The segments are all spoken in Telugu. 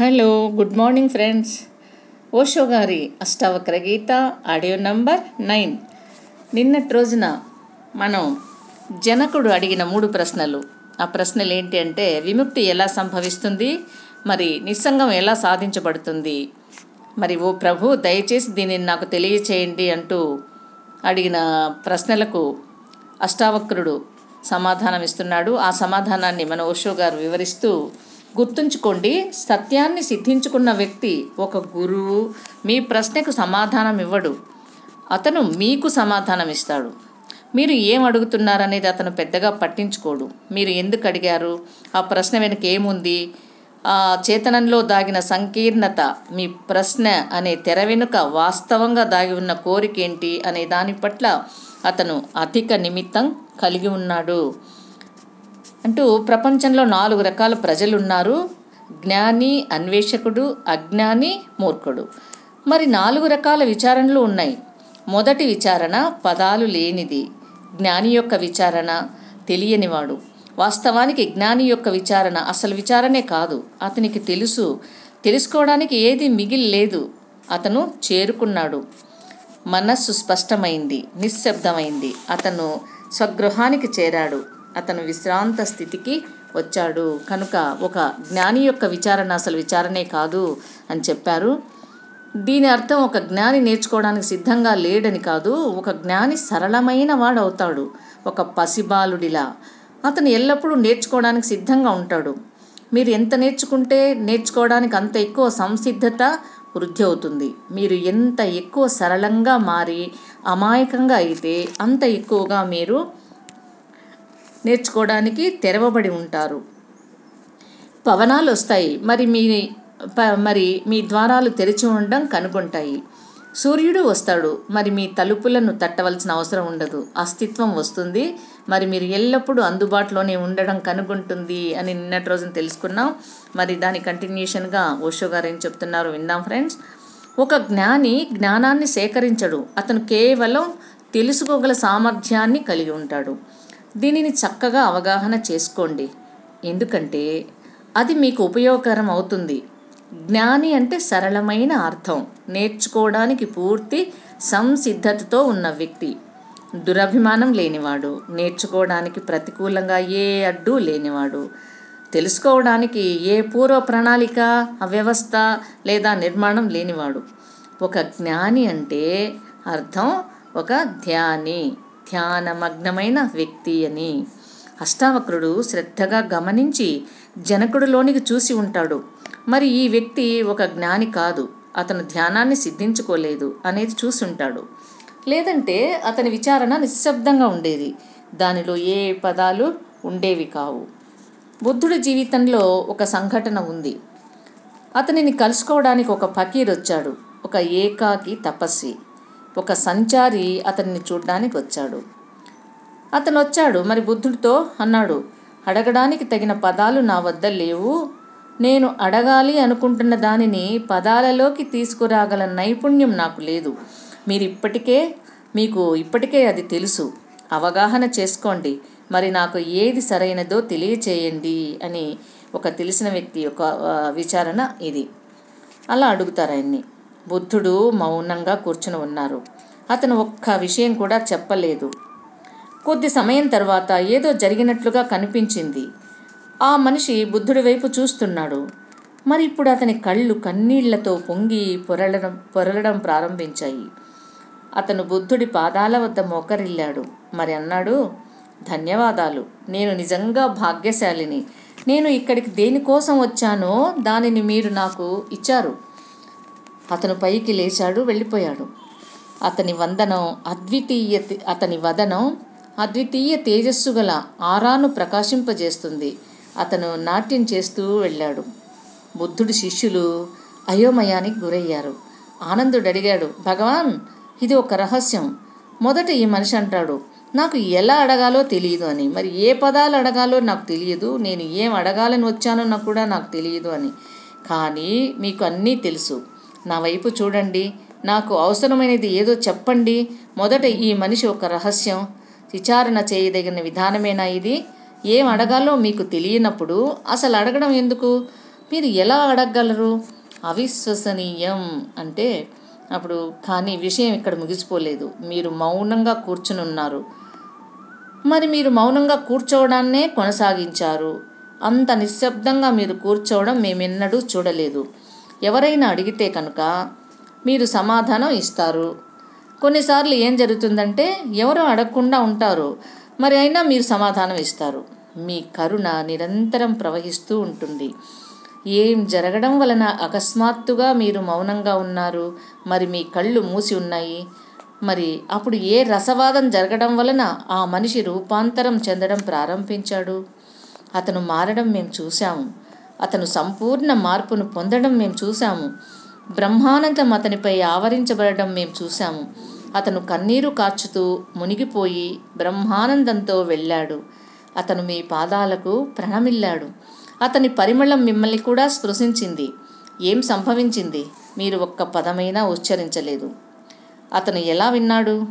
Hello good morning friends. Osho గారి Ashtavakra Gita audio number nine. నిన్నటి రోజున మనం జనకుడు అడిగిన మూడు ప్రశ్నలు. ఆ ప్రశ్నలు ఏంటి అంటే విముక్తి ఎలా సంభవిస్తుంది? మరి నిస్సంగం ఎలా సాధించబడుతుంది? మరి ఓ ప్రభు దయచేసి దీనిని నాకు తెలియచేయండి అంటూ అడిగిన ప్రశ్నలకు అష్టావక్రుడు సమాధానం ఇస్తున్నాడు ఆ సమాధానాన్ని మన ఓషో గారు వివరిస్తూ గుర్తుంచుకోండి సత్యాన్ని సిద్ధించుకున్న వ్యక్తి ఒక గురువు మీ ప్రశ్నకు సమాధానం ఇవ్వడు అతను మీకు సమాధానం ఇస్తాడు మీరు ఏం అడుగుతున్నారనేది అతను పెద్దగా పట్టించుకోడు. మీరు ఎందుకు అడిగారు? ఆ ప్రశ్న వెనుక ఏముంది? ఆ చేతనంలో దాగిన సంకీర్ణత మీ ప్రశ్న అనే తెర వెనుక వాస్తవంగా దాగి ఉన్న కోరిక ఏంటి అనే దాని పట్ల అతను అధిక నిమిత్తం కలిగి ఉన్నాడు. అంటూ ప్రపంచంలో నాలుగు రకాల ప్రజలు ఉన్నారు జ్ఞాని అన్వేషకుడు అజ్ఞాని మూర్ఖుడు. మరి నాలుగు రకాల విచారణలు ఉన్నాయి. మొదటి విచారణ పదాలు లేనిది. జ్ఞాని యొక్క విచారణ తెలియనివాడు. వాస్తవానికి జ్ఞాని యొక్క విచారణ అసలు విచారణే కాదు. అతనికి తెలుసు. తెలుసుకోవడానికి ఏది మిగిలి లేదు అతను చేరుకున్నాడు. మనస్సు స్పష్టమైంది. నిశ్శబ్దమైంది. అతను స్వగృహానికి చేరాడు. అతను విశ్రాంత స్థితికి వచ్చాడు. కనుక ఒక జ్ఞాని యొక్క విచారణ అసలు విచారణే కాదు అని చెప్పారు. దీని అర్థం ఒక జ్ఞాని నేర్చుకోవడానికి సిద్ధంగా లేడని కాదు ఒక జ్ఞాని సరళమైన వాడు అవుతాడు ఒక పసిబాలుడిలా. అతను ఎల్లప్పుడూ నేర్చుకోవడానికి సిద్ధంగా ఉంటాడు. మీరు ఎంత నేర్చుకుంటే నేర్చుకోవడానికి అంత ఎక్కువ సంసిద్ధత వృద్ధి అవుతుంది. మీరు ఎంత ఎక్కువ సరళంగా మారి అమాయకంగా అయితే అంత ఎక్కువగా మీరు నేర్చుకోవడానికి తెరవబడి ఉంటారు. పవనాలు వస్తాయి మరి మీ మరి మీ ద్వారాలు తెరిచి ఉండడం కనుగొంటాయి. సూర్యుడు వస్తాడు. మరి మీ తలుపులను తట్టవలసిన అవసరం ఉండదు. అస్తిత్వం వస్తుంది. మరి మీరు ఎల్లప్పుడూ అందుబాటులోనే ఉండడం కనుగొంటుంది అని నిన్నటి రోజున తెలుసుకున్నాం. మరి దాని కంటిన్యూషన్గా ఓషో గారు ఏం చెప్తున్నారు విందాం ఫ్రెండ్స్. ఒక జ్ఞాని జ్ఞానాన్ని సేకరించడు. అతను కేవలం తెలుసుకోగల సామర్థ్యాన్ని కలిగి ఉంటాడు. దీనిని చక్కగా అవగాహన చేసుకోండి. ఎందుకంటే అది మీకు ఉపయోగకరం అవుతుంది. జ్ఞాని అంటే సరళమైన అర్థం. నేర్చుకోవడానికి పూర్తి సంసిద్ధతతో ఉన్న వ్యక్తి. దురభిమానం లేనివాడు. నేర్చుకోవడానికి ప్రతికూలంగా ఏ అడ్డు లేనివాడు. తెలుసుకోవడానికి ఏ పూర్వ ప్రణాళిక వ్యవస్థ లేదా నిర్మాణం లేనివాడు. ఒక జ్ఞాని అంటే అర్థం ఒక ధ్యాని. ధ్యానమగ్నమైన వ్యక్తి అని అష్టావక్రుడు శ్రద్ధగా గమనించి జనకుడిలోనికి చూసి ఉంటాడు. మరి ఈ వ్యక్తి ఒక జ్ఞాని కాదు. అతను ధ్యానాన్ని సిద్ధించుకోలేదు అనేది చూసుంటాడు. లేదంటే అతని విచారణ నిశ్శబ్దంగా ఉండేది. దానిలో ఏ పదాలు ఉండేవి కావు. బుద్ధుడి జీవితంలో ఒక సంఘటన ఉంది. అతనిని కలుసుకోవడానికి ఒక ఫకీర్ వచ్చాడు ఒక ఏకాకి తపస్వి. ఒక సంచారి అతన్ని చూడ్డానికి వచ్చాడు. అతను వచ్చాడు మరి బుద్ధుడితో అన్నాడు అడగడానికి తగిన పదాలు నా వద్ద లేవు. నేను అడగాలి అనుకుంటున్న దానిని పదాలలోకి తీసుకురాగల నైపుణ్యం నాకు లేదు. మీరు ఇప్పటికే మీకు ఇప్పటికే అది తెలుసు. అవగాహన చేసుకోండి. మరి నాకు ఏది సరైనదో తెలియచేయండి అని ఒక తెలిసిన వ్యక్తి యొక్క విచారణ ఇది. అలా అడుగుతారు ఆయన్ని. బుద్ధుడు మౌనంగా కూర్చుని ఉన్నారు. అతను ఒక్క విషయం కూడా చెప్పలేదు. కొద్ది సమయం తర్వాత ఏదో జరిగినట్లుగా కనిపించింది. ఆ మనిషి బుద్ధుడి వైపు చూస్తున్నాడు. మరి ఇప్పుడు అతని కళ్ళు కన్నీళ్ళతో పొంగి పొరలడం పొరలడం ప్రారంభించాయి. అతను బుద్ధుడి పాదాల వద్ద మోకరిల్లాడు. మరి అన్నాడు ధన్యవాదాలు. నేను నిజంగా భాగ్యశాలిని. నేను ఇక్కడికి దేనికోసం వచ్చానో దానిని మీరు నాకు ఇచ్చారు. అతను పైకి లేచాడు వెళ్ళిపోయాడు. అతని వందనం అద్వితీయ అతని వదనం అద్వితీయ తేజస్సు గల ఆరాను ప్రకాశింపజేస్తుంది. అతను నాట్యం చేస్తూ వెళ్ళాడు. బుద్ధుడి శిష్యులు అయోమయానికి గురయ్యారు. ఆనందుడు అడిగాడు భగవాన్ ఇది ఒక రహస్యం. మొదట ఈ మనిషి అంటాడు నాకు ఎలా అడగాలో తెలియదు అని. మరి ఏ పదాలు అడగాలో నాకు తెలియదు నేను ఏం అడగాలని వచ్చానో నాకు కూడా నాకు తెలియదు అని. కానీ మీకు అన్నీ తెలుసు. నా వైపు చూడండి. నాకు అవసరమైనది ఏదో చెప్పండి. మొదట ఈ మనిషి ఒక రహస్యం. విచారణ చేయదగిన విధానమేనా ఇది? ఏం అడగాలో మీకు తెలియనప్పుడు అసలు అడగడం ఎందుకు? మీరు ఎలా అడగగలరు? అవిశ్వసనీయం అంటే అప్పుడు కానీ విషయం ఇక్కడ ముగిసిపోలేదు. మీరు మౌనంగా కూర్చునున్నారు. మరి మీరు మౌనంగా కూర్చోవడాన్నే కొనసాగించారు. అంత నిశ్శబ్దంగా మీరు కూర్చోవడం మేమెన్నడూ చూడలేదు. ఎవరైనా అడిగితే కనుక మీరు సమాధానం ఇస్తారు. కొన్నిసార్లు ఏం జరుగుతుందంటే ఎవరు అడగకుండా ఉంటారు. మరి అయినా మీరు సమాధానం ఇస్తారు. మీ కరుణ నిరంతరం ప్రవహిస్తూ ఉంటుంది. ఏం జరగడం వలన అకస్మాత్తుగా మీరు మౌనంగా ఉన్నారు? మరి మీ కళ్ళు మూసి ఉన్నాయి. మరి అప్పుడు ఏ రసవాదం జరగడం వలన ఆ మనిషి రూపాంతరం చెందడం ప్రారంభించాడు? అతను మారడం మేము చూశాము అతను సంపూర్ణ మార్పును పొందడం మేము చూశాము. బ్రహ్మానందం అతనిపై ఆవరించబడడం మేము చూశాము. అతను కన్నీరు కార్చుతూ మునిగిపోయి బ్రహ్మానందంతో వెళ్ళాడు. అతను మీ పాదాలకు ప్రణమిల్లాడు. అతని పరిమళం మిమ్మల్ని కూడా స్పృశించింది. ఏం సంభవించింది? మీరు ఒక్క పదమైనా ఉచ్చరించలేదు. అతను ఎలా విన్నాడు?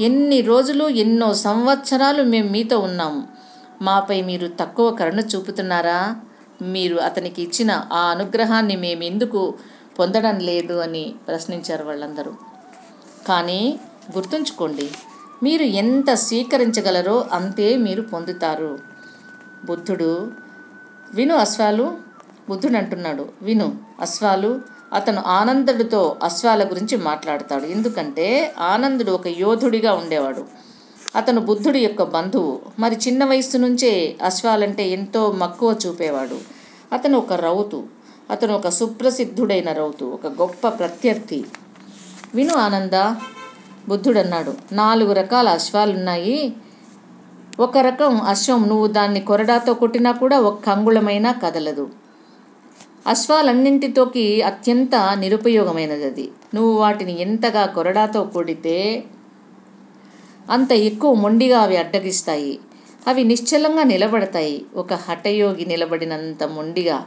ఎన్ని రోజులు ఎన్నో సంవత్సరాలు మేము మీతో ఉన్నాము మాపై మీరు తక్కువ కరుణ చూపుతున్నారా? మీరు అతనికి ఇచ్చిన ఆ అనుగ్రహాన్ని మేము ఎందుకు పొందడం లేదు అని ప్రశ్నించారు వాళ్ళందరూ. కానీ గుర్తుంచుకోండి మీరు ఎంత స్వీకరించగలరో అంతే మీరు పొందుతారు. బుద్ధుడు విను అశ్వాలు బుద్ధుడు అంటున్నాడు విను అశ్వాలు అతను ఆనందుడితో అశ్వాల గురించి మాట్లాడతాడు. ఎందుకంటే ఆనందుడు ఒక యోధుడిగా ఉండేవాడు. అతను బుద్ధుడి యొక్క బంధువు. మరి చిన్న వయసు నుంచే అశ్వాలంటే ఎంతో మక్కువ చూపేవాడు. అతను ఒక రౌతు. అతను ఒక సుప్రసిద్ధుడైన రౌతు. ఒక గొప్ప ప్రత్యర్థి. విను ఆనంద బుద్ధుడు అన్నాడు నాలుగు రకాల అశ్వాలున్నాయి. ఒక రకం అశ్వం నువ్వు దాన్ని కొరడాతో కొట్టినా కూడా ఒక్క అంగుళమైనా కదలదు. అశ్వాలన్నింటితోకి అత్యంత నిరుపయోగమైనది అది. నువ్వు వాటిని ఎంతగా కొరడాతో కొడితే అంత ఎక్కువ మొండిగా అవి అడ్డగిస్తాయి. అవి నిశ్చలంగా నిలబడతాయి. ఒక హఠయోగి నిలబడినంత మొండిగా.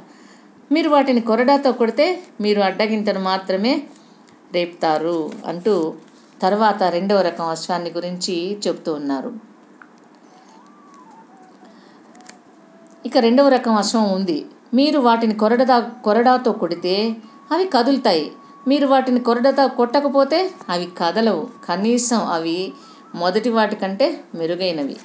మీరు వాటిని కొరడాతో కొడితే మీరు అడ్డగింతను మాత్రమే రేపుతారు అంటూ తర్వాత రెండవ రకం అశ్వాన్ని గురించి చెప్తూ ఉన్నారు. ఇక రెండవ రకం అశ్వం ఉంది. మీరు వాటిని కొరడదా కొరడాతో కొడితే అవి కదులుతాయి. మీరు వాటిని కొరడతో కొట్టకపోతే అవి కదలవు. కనీసం అవి మొదటి వాటి కంటే మెరుగైనవి.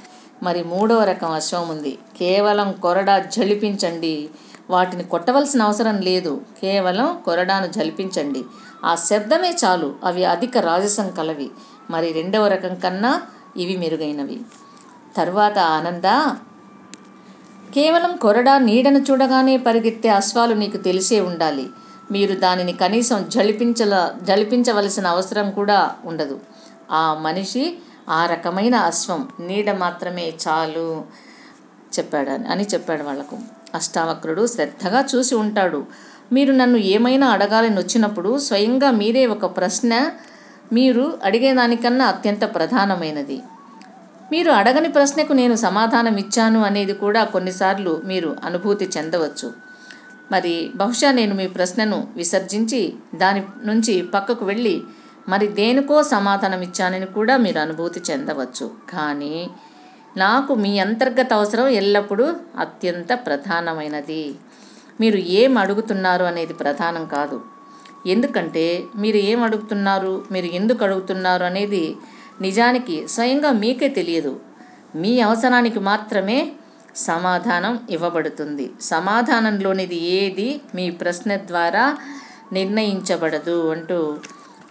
మరి మూడవ రకం అశ్వం ఉంది. కేవలం కొరడా జలిపించండి. వాటిని కొట్టవలసిన అవసరం లేదు. కేవలం కొరడాను జలిపించండి. ఆ శబ్దమే చాలు. అవి అధిక రాజసం కలవి. మరి రెండవ రకం కన్నా ఇవి మెరుగైనవి. తర్వాత ఆనంద కేవలం కొరడా నీడను చూడగానే పరిగెత్తే అశ్వాలు నీకు తెలిసే ఉండాలి. మీరు దానిని కనీసం జలిపించల జలిపించవలసిన అవసరం కూడా ఉండదు. ఆ మనిషి ఆ రకమైన అశ్వం నీడ మాత్రమే చాలు చెప్పాడు అని చెప్పాడు వాళ్ళకు. అష్టావక్రుడు శ్రద్ధగా చూసి ఉంటాడు. మీరు నన్ను ఏమైనా అడగాలని వచ్చినప్పుడు స్వయంగా మీరే ఒక ప్రశ్న మీరు అడిగేదానికన్నా అత్యంత ప్రధానమైనది. మీరు అడగని ప్రశ్నకు నేను సమాధానం ఇచ్చాను అనేది కూడా కొన్నిసార్లు మీరు అనుభూతి చెందవచ్చు. మరి బహుశా నేను మీ ప్రశ్నను విసర్జించి దాని నుంచి పక్కకు వెళ్ళి మరి దేనికో సమాధానం ఇచ్చానని కూడా మీరు అనుభూతి చెందవచ్చు. కానీ నాకు మీ అంతర్గత అవసరం ఎల్లప్పుడూ అత్యంత ప్రధానమైనది. మీరు ఏం అడుగుతున్నారు అనేది ప్రధానం కాదు. ఎందుకంటే మీరు ఏం అడుగుతున్నారు మీరు ఎందుకు అడుగుతున్నారు అనేది నిజానికి స్వయంగా మీకే తెలియదు. మీ అవసరానికి మాత్రమే సమాధానం ఇవ్వబడుతుంది. సమాధానంలోనిది ఏది మీ ప్రశ్న ద్వారా నిర్ణయించబడదు అంటూ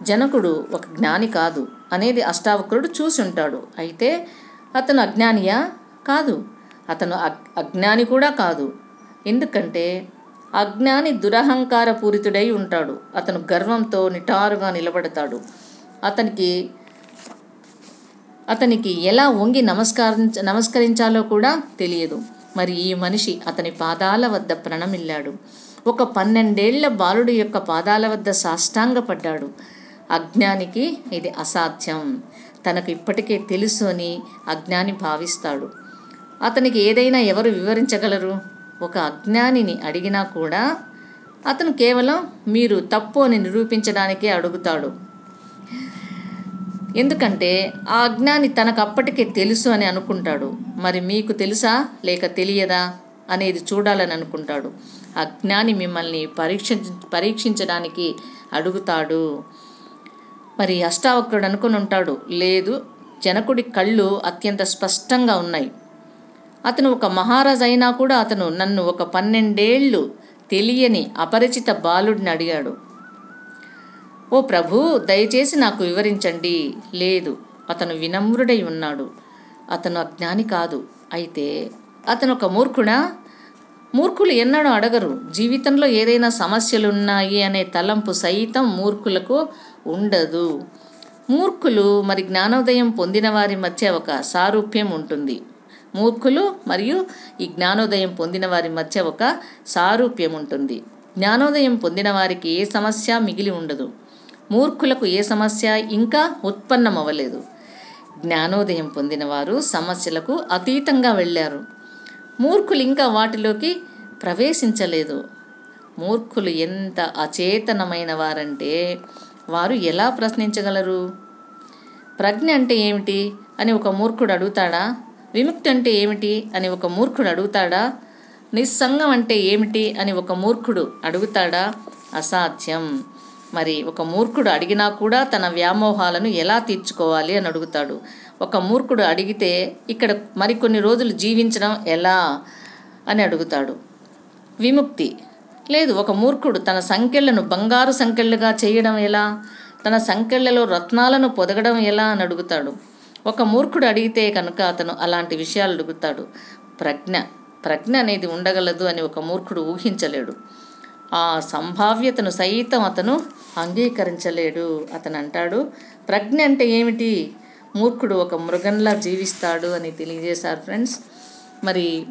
జనకుడు ఒక జ్ఞాని కాదు అనేది అష్టావక్రుడు చూసి ఉంటాడు. అయితే అతను అజ్ఞానియా? కాదు. అతను అజ్ఞాని కూడా కాదు. ఎందుకంటే అజ్ఞాని దురహంకార పూరితుడై ఉంటాడు. అతను గర్వంతో నిటారుగా నిలబడతాడు. అతనికి అతనికి ఎలా వంగి నమస్కరించ నమస్కరించాలో కూడా తెలియదు. మరి ఈ మనిషి అతని పాదాల వద్ద ప్రణమిల్లాడు. ఒక పన్నెండేళ్ళ బాలుడి యొక్క పాదాల వద్ద సాష్టాంగపడ్డాడు. అజ్ఞానికి ఇది అసాధ్యం. తనకు ఇప్పటికే తెలుసు అని అజ్ఞాని భావిస్తాడు. అతనికి ఏదైనా ఎవరు వివరించగలరు? ఒక అజ్ఞానిని అడిగినా కూడా అతను కేవలం మీరు తప్పు అని నిరూపించడానికే అడుగుతాడు. ఎందుకంటే ఆ అజ్ఞాని తనకు అప్పటికే తెలుసు అని అనుకుంటాడు. మరి మీకు తెలుసా? లేక తెలియదా? అనేది చూడాలని అనుకుంటాడు. అజ్ఞాని మిమ్మల్ని పరీక్ష పరీక్షించడానికి అడుగుతాడు. మరి అష్టావక్రుడు అనుకుని ఉంటాడు లేదు జనకుడి కళ్ళు అత్యంత స్పష్టంగా ఉన్నాయి. అతను ఒక మహారాజు అయినా కూడా అతను నన్ను ఒక పన్నెండేళ్ళు తెలియని అపరిచిత బాలుడిని అడిగాడు. ఓ ప్రభు దయచేసి నాకు వివరించండి. లేదు అతను వినమ్రుడై ఉన్నాడు. అతను అజ్ఞాని కాదు. అయితే అతను ఒక మూర్ఖుడా? మూర్ఖులు ఎన్నడూ అడగరు. జీవితంలో ఏదైనా సమస్యలున్నాయి అనే తలంపు సైతం మూర్ఖులకు ఉండదు. మూర్ఖులు మరి జ్ఞానోదయం పొందిన వారి మధ్య ఒక సారూప్యం ఉంటుంది. మూర్ఖులు మరియు ఈ జ్ఞానోదయం పొందిన వారి మధ్య ఒక సారూప్యం ఉంటుంది. జ్ఞానోదయం పొందిన వారికి ఏ సమస్య మిగిలి ఉండదు. మూర్ఖులకు ఏ సమస్య ఇంకా ఉత్పన్నమవ్వలేదు. జ్ఞానోదయం పొందిన వారు సమస్యలకు అతీతంగా వెళ్ళారు. మూర్ఖులు ఇంకా వాటిలోకి ప్రవేశించలేదు. మూర్ఖులు ఎంత అచేతనమైన వారంటే వారు ఎలా ప్రశ్నించగలరు? ప్రజ్ఞ అంటే ఏమిటి? అని ఒక మూర్ఖుడు అడుగుతాడా? విముక్తి అంటే ఏమిటి? అని ఒక మూర్ఖుడు అడుగుతాడా? నిస్సంగం అంటే ఏమిటి? అని ఒక మూర్ఖుడు అడుగుతాడా? అసాధ్యం. మరి ఒక మూర్ఖుడు అడిగినా కూడా తన వ్యామోహాలను ఎలా తీర్చుకోవాలి అని అడుగుతాడు. ఒక మూర్ఖుడు అడిగితే ఇక్కడ మరికొన్ని రోజులు జీవించడం ఎలా అని అడుగుతాడు. విముక్తి. లేదు ఒక మూర్ఖుడు తన సంఖ్యలను బంగారు సంఖ్యలుగా చేయడం ఎలా? తన సంఖ్యలలో రత్నాలను పొదగడం ఎలా? అని అడుగుతాడు. ఒక మూర్ఖుడు అడిగితే కనుక అతను అలాంటి విషయాలు అడుగుతాడు. ప్రజ్ఞ ప్రజ్ఞ అనేది ఉండగలదు అని ఒక మూర్ఖుడు ఊహించలేడు. ఆ సంభావ్యతను సైతం అతను అంగీకరించలేడు. అతను అంటాడు ప్రజ్ఞ అంటే ఏమిటి? మూర్ఖుడు ఒక మృగంలా జీవిస్తాడు అని తెలియజేశారు ఫ్రెండ్స్. మరి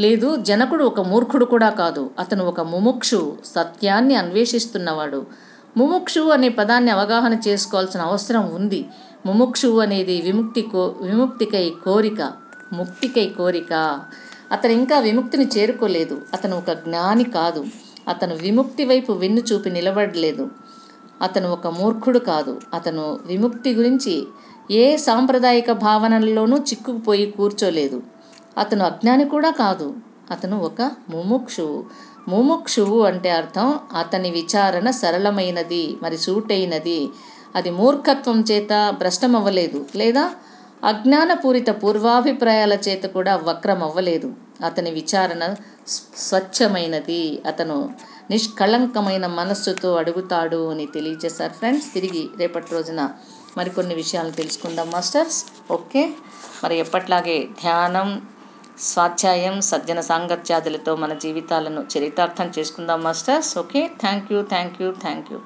లేదు జనకుడు ఒక మూర్ఖుడు కూడా కాదు. అతను ఒక ముముక్షు సత్యాన్ని అన్వేషిస్తున్నవాడు. ముముక్షు అనే పదాన్ని అవగాహన చేసుకోవాల్సిన అవసరం ఉంది. ముముక్షు అనేది విముక్తి కో విముక్తికై కోరిక ముక్తికై కోరిక. అతను ఇంకా విముక్తిని చేరుకోలేదు. అతను ఒక జ్ఞాని కాదు. అతను విముక్తి వైపు వెన్ను చూపి నిలబడలేదు. అతను ఒక మూర్ఖుడు కాదు. అతను విముక్తి గురించి ఏ సాంప్రదాయక భావనల్లోనూ చిక్కుకుపోయి కూర్చోలేదు. అతను అజ్ఞాని కూడా కాదు. అతను ఒక ముముక్షువు ముముక్షువు అంటే అర్థం అతని విచారణ సరళమైనది మరి సూటైనది. అది మూర్ఖత్వం చేత భ్రష్టమవ్వలేదు. లేదా అజ్ఞానపూరిత పూర్వాభిప్రాయాల చేత కూడా వక్రం అవ్వలేదు అతని విచారణ స్వచ్ఛమైనది. అతను నిష్కళంకమైన మనస్సుతో అడుగుతాడు అని తెలియజేశారు ఫ్రెండ్స్. తిరిగి రేపటి రోజున మరికొన్ని విషయాలు తెలుసుకుందాం మాస్టర్స్. ఓకే? మరి ఎప్పట్లాగే ధ్యానం స్వాధ్యాయం సజ్జన సాంగత్యాదులతో మన జీవితాలను చరితార్థం చేసుకుందాం masters. Okay thank you thank you thank you